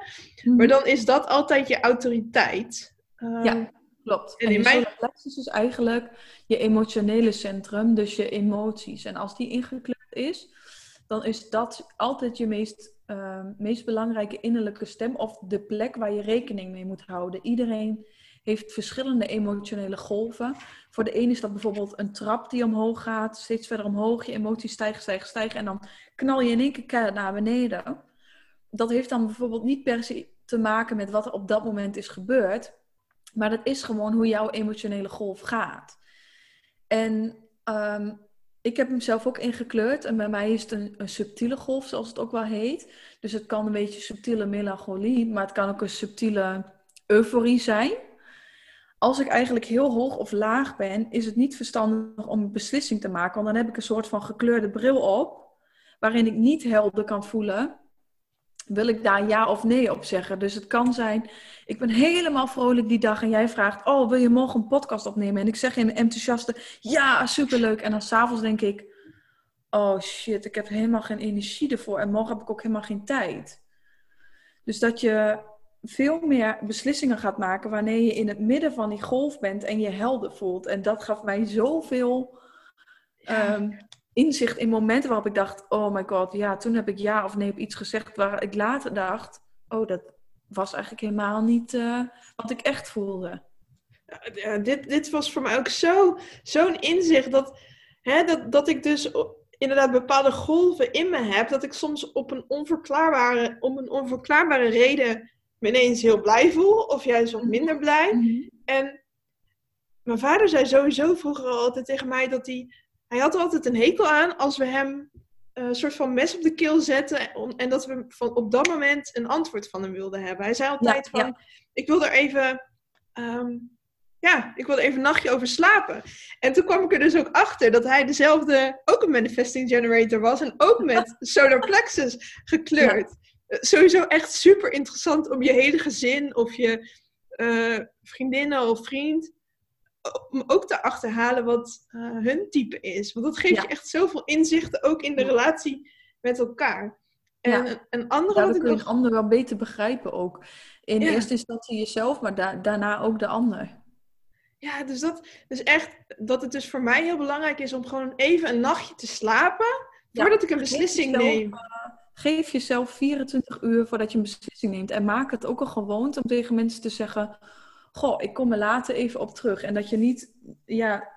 Maar dan is dat altijd je autoriteit. Ehm, Ja. Klopt. En En in mijn- plexus is eigenlijk je emotionele centrum, dus je emoties. En als die ingekleurd is, dan is dat altijd je meest, ehm, meest belangrijke innerlijke stem of de plek waar je rekening mee moet houden. Iedereen heeft verschillende emotionele golven. Voor de een is dat bijvoorbeeld een trap die omhoog gaat, steeds verder omhoog, je emoties stijgen, stijgen, stijgen en dan knal je in één keer naar beneden. Dat heeft dan bijvoorbeeld niet per se te maken met wat er op dat moment is gebeurd, maar dat is gewoon hoe jouw emotionele golf gaat. En ehm, ik heb hem zelf ook ingekleurd. En bij mij is het een, een subtiele golf, zoals het ook wel heet. Dus het kan een beetje subtiele melancholie, maar het kan ook een subtiele euforie zijn. Als ik eigenlijk heel hoog of laag ben, is het niet verstandig om een beslissing te maken. Want dan heb ik een soort van gekleurde bril op, waarin ik niet helder kan voelen. Wil ik daar ja of nee op zeggen? Dus het kan zijn, ik ben helemaal vrolijk die dag en jij vraagt, oh, wil je morgen een podcast opnemen? En ik zeg in mijn enthousiaste, ja, superleuk. En dan s'avonds denk ik, oh shit, ik heb helemaal geen energie ervoor en morgen heb ik ook helemaal geen tijd. Dus dat je veel meer beslissingen gaat maken wanneer je in het midden van die golf bent en je helder voelt. En dat gaf mij zoveel ehm, inzicht in momenten waarop ik dacht, oh my god, ja, toen heb ik ja of nee op iets gezegd waar ik later dacht, oh, dat was eigenlijk helemaal niet eh, wat ik echt voelde. Ja, dit, dit was voor mij ook zo- zo'n inzicht dat, hè, dat, dat ik dus inderdaad bepaalde golven in me heb. Dat ik soms op een onverklaarbare, om een onverklaarbare reden me ineens heel blij voel. Of juist wat minder blij. En mijn vader zei sowieso vroeger al altijd tegen mij dat hij... Hij had er altijd een hekel aan als we hem eh, een soort van mes op de keel zetten. om- En dat we van, op dat moment een antwoord van hem wilden hebben. Hij zei altijd Ja, van, ik wil er even... ehm, ja, ik wil er even een nachtje over slapen. En toen kwam ik er dus ook achter dat hij dezelfde, ook een manifesting generator was. En ook met solar plexus gekleurd. Eh, Sowieso echt super interessant om je hele gezin of je eh, vriendinnen of vriend om ook te achterhalen wat eh, hun type is. Want dat geeft Ja. je echt zoveel inzichten, ook in de relatie met elkaar. En Ja. een- andere Daardoor kun je nog... een ander wel beter begrijpen ook. In Ja. eerste instantie jezelf, maar da- daarna ook de ander. Ja, dus dat dus echt dat het dus voor mij heel belangrijk is om gewoon even een nachtje te slapen voordat ik een beslissing jezelf, neem. Geef jezelf 24 uur voordat je een beslissing neemt. En maak het ook een gewoonte om tegen mensen te zeggen: Goh, ik kom er later even op terug. En dat je niet, ja,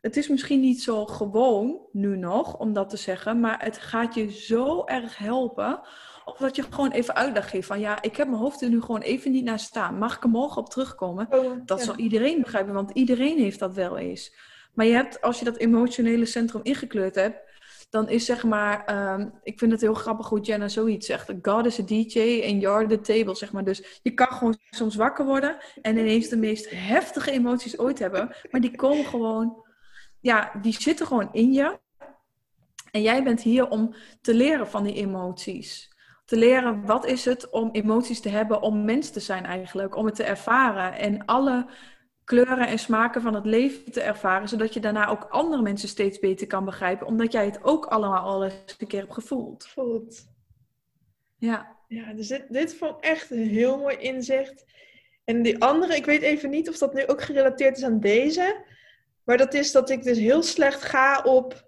het is misschien niet zo gewoon nu nog om dat te zeggen, maar het gaat je zo erg helpen. Of dat je gewoon even uitleg geeft van ja, ik heb mijn hoofd er nu gewoon even niet naar staan. Mag ik er morgen op terugkomen? Oh, Dat ja. zal iedereen begrijpen, want iedereen heeft dat wel eens. Maar je hebt, als je dat emotionele centrum ingekleurd hebt, dan is zeg maar, ehm, ik vind het heel grappig hoe Jenna zoiets zegt. God is a DJ and you're the table, zeg maar. Dus je kan gewoon soms wakker worden en ineens de meest heftige emoties ooit hebben. Maar die komen gewoon, ja, die zitten gewoon in je. En jij bent hier om te leren van die emoties. Te leren wat is het om emoties te hebben, om mens te zijn eigenlijk, om het te ervaren. En alle kleuren en smaken van het leven te ervaren, zodat je daarna ook andere mensen steeds beter kan begrijpen, omdat jij het ook allemaal al eens een keer hebt gevoeld. Voelt. Ja, Ja, dus dit, dit vond ik echt een heel mooi inzicht. En die andere, ik weet even niet of dat nu ook gerelateerd is aan deze. Maar dat is dat ik dus heel slecht ga op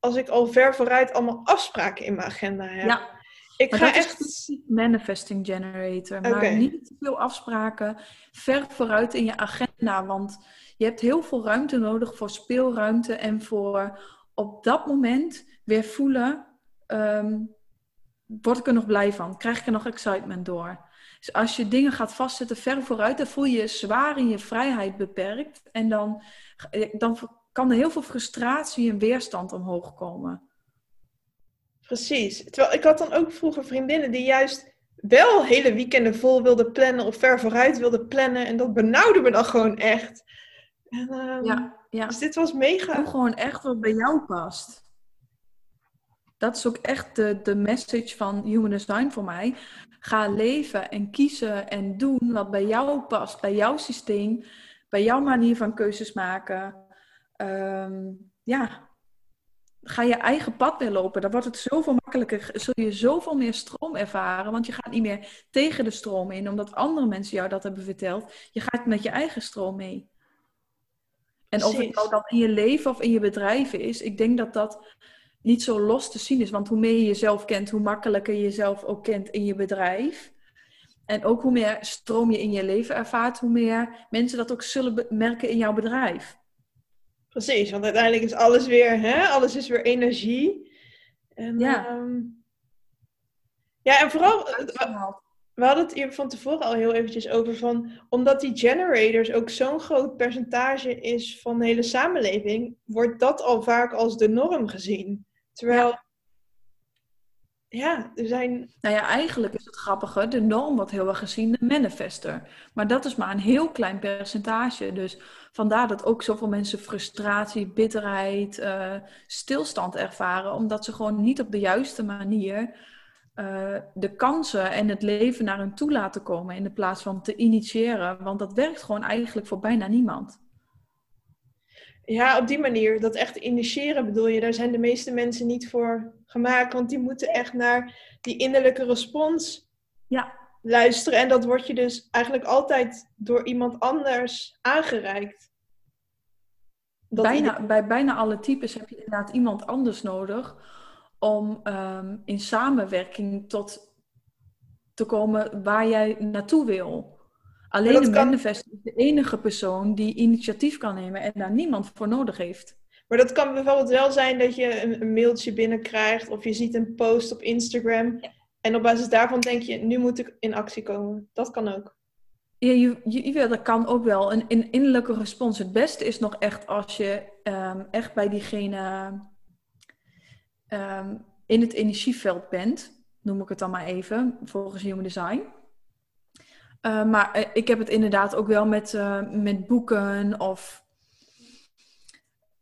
als ik al ver vooruit allemaal afspraken in mijn agenda heb. ja. Ik Maar ga dat echt. manifesting generator. Maar niet te veel afspraken ver vooruit in je agenda. Want je hebt heel veel ruimte nodig voor speelruimte en voor op dat moment weer voelen ehm, word ik er nog blij van? Krijg ik er nog excitement door? Dus als je dingen gaat vastzetten ver vooruit, dan voel je je zwaar in je vrijheid beperkt. En dan, dan kan er heel veel frustratie en weerstand omhoog komen. Precies. Terwijl ik had dan ook vroeger vriendinnen die juist wel hele weekenden vol wilden plannen of ver vooruit wilden plannen. En dat benauwde me dan gewoon echt. En, ehm, ja, ja. Dus dit was mega. Doe gewoon echt wat bij jou past. Dat is ook echt de, de message van Human Design voor mij. Ga leven en kiezen en doen wat bij jou past, bij jouw systeem, bij jouw manier van keuzes maken. Ehm, ja, ga je eigen pad weer lopen. Dan wordt het zoveel makkelijker. Zul je zoveel meer stroom ervaren. Want je gaat niet meer tegen de stroom in, omdat andere mensen jou dat hebben verteld. Je gaat met je eigen stroom mee. En of het nou dan in je leven of in je bedrijven is, ik denk dat dat niet zo los te zien is. Want hoe meer je jezelf kent, hoe makkelijker je jezelf ook kent in je bedrijf. En ook hoe meer stroom je in je leven ervaart, hoe meer mensen dat ook zullen merken in jouw bedrijf. Precies, want uiteindelijk is alles weer, hè? alles is weer energie. En, ja. Ehm, ja, en vooral, we hadden het hier van tevoren al heel eventjes over van, omdat die generators ook zo'n groot percentage is van de hele samenleving, wordt dat al vaak als de norm gezien. Terwijl, ja, ja er zijn... Nou ja, eigenlijk is het grappige, de norm wordt heel erg gezien de manifester. Maar dat is maar een heel klein percentage. Dus vandaar dat ook zoveel mensen frustratie, bitterheid, uh, stilstand ervaren, omdat ze gewoon niet op de juiste manier uh, de kansen en het leven naar hun toe laten komen in de plaats van te initiëren. Want dat werkt gewoon eigenlijk voor bijna niemand. Ja, op die manier. Dat echt initiëren bedoel je, daar zijn de meeste mensen niet voor gemaakt. Want die moeten echt naar die innerlijke respons ja. Luisteren. En dat wordt je dus eigenlijk altijd door iemand anders aangereikt. bijna, Bij bijna alle types heb je inderdaad iemand anders nodig om um, in samenwerking tot te komen waar jij naartoe wil. Alleen een manifest is de enige persoon die initiatief kan nemen en daar niemand voor nodig heeft. Maar dat kan bijvoorbeeld wel zijn dat je een, een mailtje binnenkrijgt of je ziet een post op Instagram. En op basis daarvan denk je, nu moet ik in actie komen. Dat kan ook. Ja, je, je, dat kan ook wel. Een, een innerlijke respons. Het beste is nog echt als je um, echt bij diegene um, in het energieveld bent. Noem ik het dan maar even, volgens Human Design. Uh, maar eh, ik heb het inderdaad ook wel met, uh, met boeken of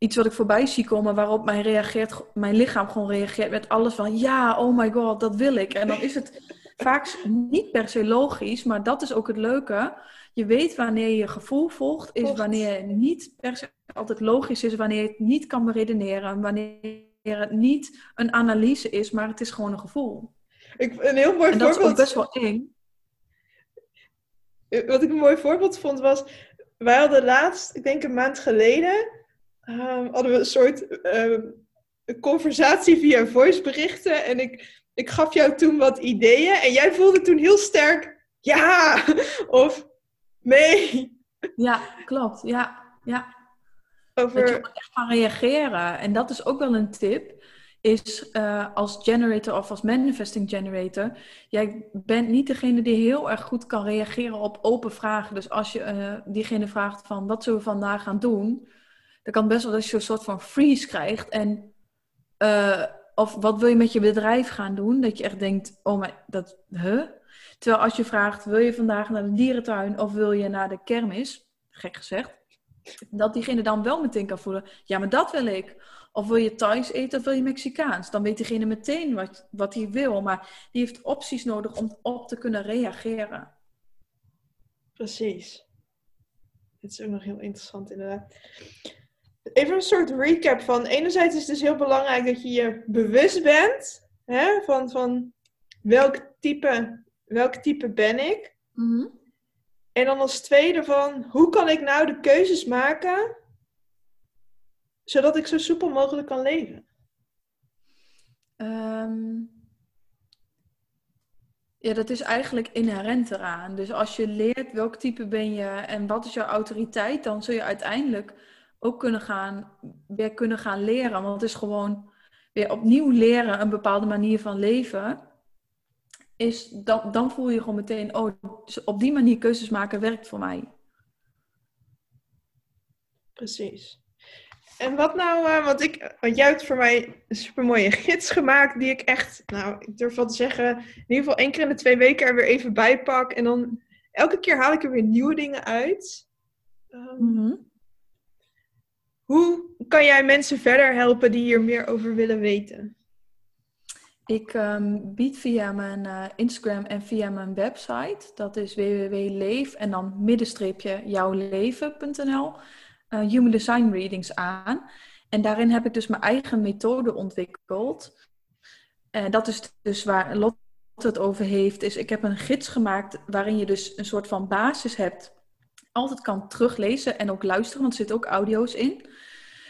iets wat ik voorbij zie komen waarop mijn, reageert, mijn lichaam gewoon reageert met alles van ja, oh my god, dat wil ik. En dan is het vaak niet per se logisch, maar dat is ook het leuke. Je weet wanneer je gevoel volgt, is wanneer het niet per se altijd logisch is, wanneer je het niet kan beredeneren, wanneer het niet een analyse is, maar het is gewoon een gevoel. Ik, een heel mooi en dat voorbeeld. is ook best wel eng. Wat ik een mooi voorbeeld vond was, wij hadden laatst, ik denk een maand geleden, um, hadden we een soort um, conversatie via voiceberichten. En ik, ik gaf jou toen wat ideeën. En jij voelde toen heel sterk ja of nee. Ja, klopt. Ja, ja. Over... Dat je echt kan reageren. En dat is ook wel een tip. Is uh, als generator of als manifesting generator. Jij bent niet degene die heel erg goed kan reageren op open vragen. Dus als je uh, diegene vraagt van wat zullen we vandaag gaan doen? Dan kan het best wel dat je een soort van freeze krijgt. En uh, of wat wil je met je bedrijf gaan doen? Dat je echt denkt, oh maar dat, huh? Terwijl als je vraagt, wil je vandaag naar de dierentuin of wil je naar de kermis? Gek gezegd dat diegene dan wel meteen kan voelen, ja, maar dat wil ik. Of wil je Thais eten of wil je Mexicaans? Dan weet diegene meteen wat, wat hij wil, maar die heeft opties nodig om op te kunnen reageren. Precies. Dit is ook nog heel interessant inderdaad. Even een soort recap van, enerzijds is het dus heel belangrijk dat je je bewust bent hè, van, van welk, type, welk type ben ik. Mm en dan als tweede van, hoe kan ik nou de keuzes maken, zodat ik zo soepel mogelijk kan leven? Ehm, ja, dat is eigenlijk inherent eraan. Dus als je leert welk type ben je en wat is jouw autoriteit, dan zul je uiteindelijk ook kunnen gaan, weer kunnen gaan leren. Want het is gewoon weer opnieuw leren een bepaalde manier van leven, is dan, dan voel je gewoon meteen, oh, dus op die manier keuzes maken werkt voor mij. Precies. En wat nou, uh, want, ik, want jij hebt voor mij een supermooie gids gemaakt, die ik echt, nou, ik durf wel te zeggen, in ieder geval één keer in de twee weken er weer even bij pak. En dan elke keer haal ik er weer nieuwe dingen uit. Um, Hoe kan jij mensen verder helpen die hier meer over willen weten? Ik um, bied via mijn uh, Instagram en via mijn website, dat is www.leef en dan middenstreepje jouwleven.nl, uh, Human Design Readings aan. En daarin heb ik dus mijn eigen methode ontwikkeld. En dat is dus waar Lotte het over heeft, is ik heb een gids gemaakt waarin je dus een soort van basis hebt. Altijd kan teruglezen en ook luisteren, want er zitten ook audio's in.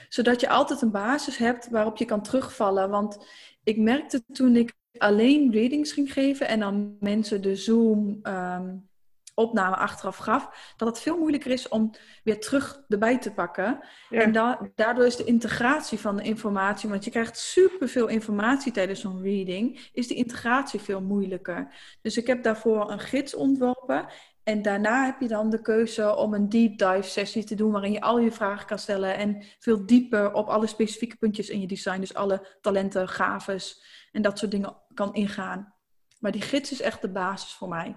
Zodat je altijd een basis hebt waarop je kan terugvallen. Want ik merkte toen ik alleen readings ging geven en dan mensen de Zoom um, opname achteraf gaf, dat het veel moeilijker is om weer terug erbij te pakken. En da daardoor is de integratie van de informatie, want je krijgt superveel informatie tijdens zo'n reading, is de integratie veel moeilijker. Dus ik heb daarvoor een gids ontworpen. En daarna heb je dan de keuze om een deep dive sessie te doen waarin je al je vragen kan stellen en veel dieper op alle specifieke puntjes in je design, dus alle talenten, gaves en dat soort dingen kan ingaan. Maar die gids is echt de basis voor mij.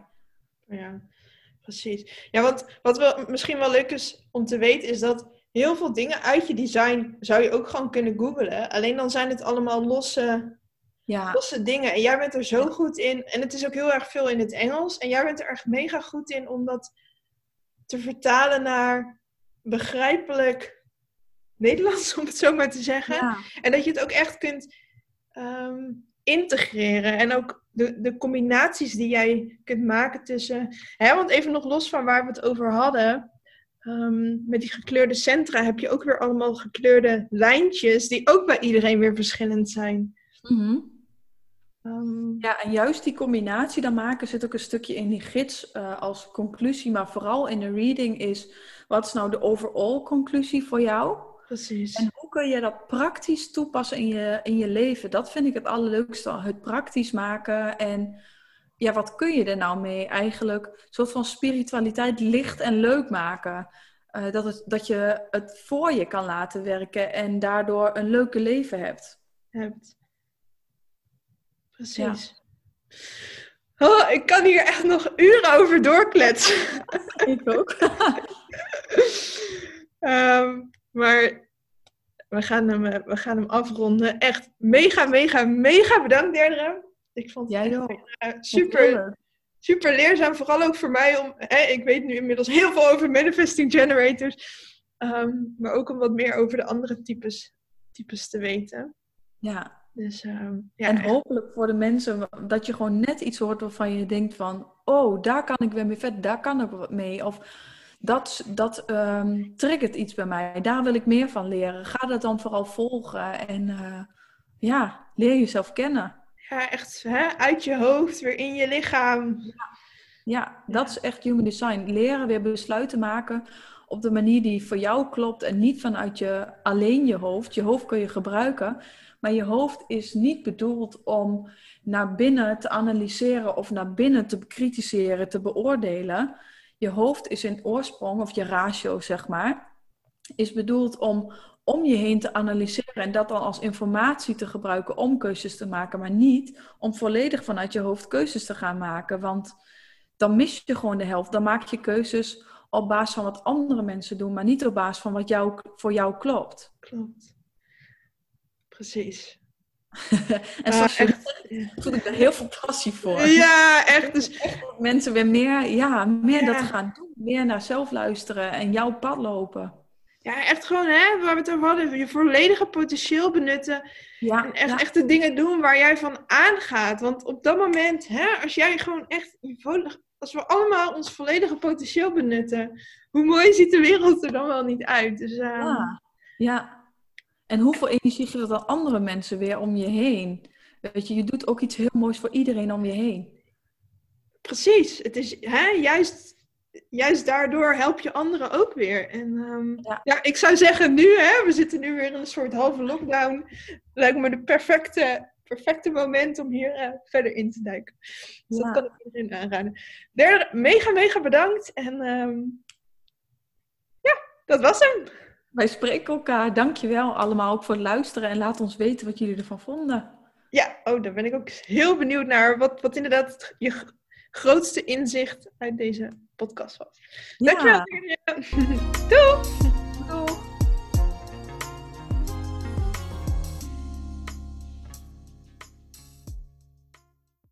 Ja, precies. Ja, want wat wel, misschien wel leuk is om te weten, is dat heel veel dingen uit je design zou je ook gewoon kunnen googlen. Alleen dan zijn het allemaal losse, ja. losse dingen. En jij bent er zo goed in. En het is ook heel erg veel in het Engels. En jij bent er echt mega goed in om dat te vertalen naar begrijpelijk Nederlands, om het zo maar te zeggen. Ja. En dat je het ook echt kunt um, integreren. En ook de, de combinaties die jij kunt maken tussen. Hè, want even nog los van waar we het over hadden. Um, met die gekleurde centra heb je ook weer allemaal gekleurde lijntjes, die ook bij iedereen weer verschillend zijn. Mm um, ja, en juist die combinatie dan maken zit ook een stukje in die gids uh, als conclusie, maar vooral in de reading is: wat is nou de overall conclusie voor jou? Precies. En hoe kun je dat praktisch toepassen in je, in je leven? Dat vind ik het allerleukste. Het praktisch maken. En ja, wat kun je er nou mee eigenlijk? Een soort van spiritualiteit licht en leuk maken. Uh, dat, het, dat je het voor je kan laten werken en daardoor een leuke leven hebt. Hebt. Precies. Ja. Oh, ik kan hier echt nog uren over doorkletsen. ik ook. um, Maar we gaan, hem, eh, we gaan hem afronden. Echt mega, mega, mega bedankt, Derdere. Ik vond het Jij uh, super, super leerzaam. Vooral ook voor mij om... Hè, ik weet nu inmiddels heel veel over manifesting generators. Um, maar ook om wat meer over de andere types, types te weten. Ja. Dus, um, ja, en hopelijk voor de mensen dat je gewoon net iets hoort waarvan je denkt van... Oh, daar kan ik weer mee vet, daar kan ik wat mee. Of dat, dat um, triggert iets bij mij. Daar wil ik meer van leren. Ga dat dan vooral volgen en uh, ja, leer jezelf kennen. Ja, echt hè? uit je hoofd, weer in je lichaam. Ja. ja, dat is echt human design. Leren weer besluiten maken op de manier die voor jou klopt en niet vanuit je, alleen je hoofd. Je hoofd kun je gebruiken, maar je hoofd is niet bedoeld om naar binnen te analyseren of naar binnen te bekritiseren, te beoordelen je hoofd is in oorsprong, of je ratio zeg maar, is bedoeld om om je heen te analyseren en dat dan als informatie te gebruiken om keuzes te maken, maar niet om volledig vanuit je hoofd keuzes te gaan maken. Want dan mis je gewoon de helft. Dan maak je keuzes op basis van wat andere mensen doen, maar niet op basis van wat jou, voor jou klopt. Klopt. Precies. en zoals echt, voel ik er heel veel passie voor. Ja, echt. Dus echt mensen weer meer, ja, meer dat gaan doen. Meer naar zelf luisteren en jouw pad lopen. Ja, echt gewoon, hè, waar we het over hadden, je volledige potentieel benutten. Ja, en echt, echt de dingen doen waar jij van aangaat. Want op dat moment, hè, als jij gewoon echt, als we allemaal ons volledige potentieel benutten, hoe mooi ziet de wereld er dan wel niet uit? Dus, uh... ja. ja, en hoeveel energie geeft dat aan andere mensen weer om je heen? Weet je, je doet ook iets heel moois voor iedereen om je heen. Precies. Het is hè, juist juist daardoor help je anderen ook weer. En ehm, Ja. ja. ik zou zeggen nu, hè, we zitten nu weer in een soort halve lockdown. Lijkt me de perfecte, perfecte moment om hier eh, verder in te duiken. Dus Ja. dat kan ik iedereen aanraden. Derde, mega, mega bedankt. En ehm, ja, dat was hem. Wij spreken elkaar. Dankjewel allemaal ook voor het luisteren. En laat ons weten wat jullie ervan vonden. Ja, oh, daar ben ik ook heel benieuwd naar. Wat, wat inderdaad je grootste inzicht uit deze podcast was. Ja. Dankjewel. Mirjam. Doei!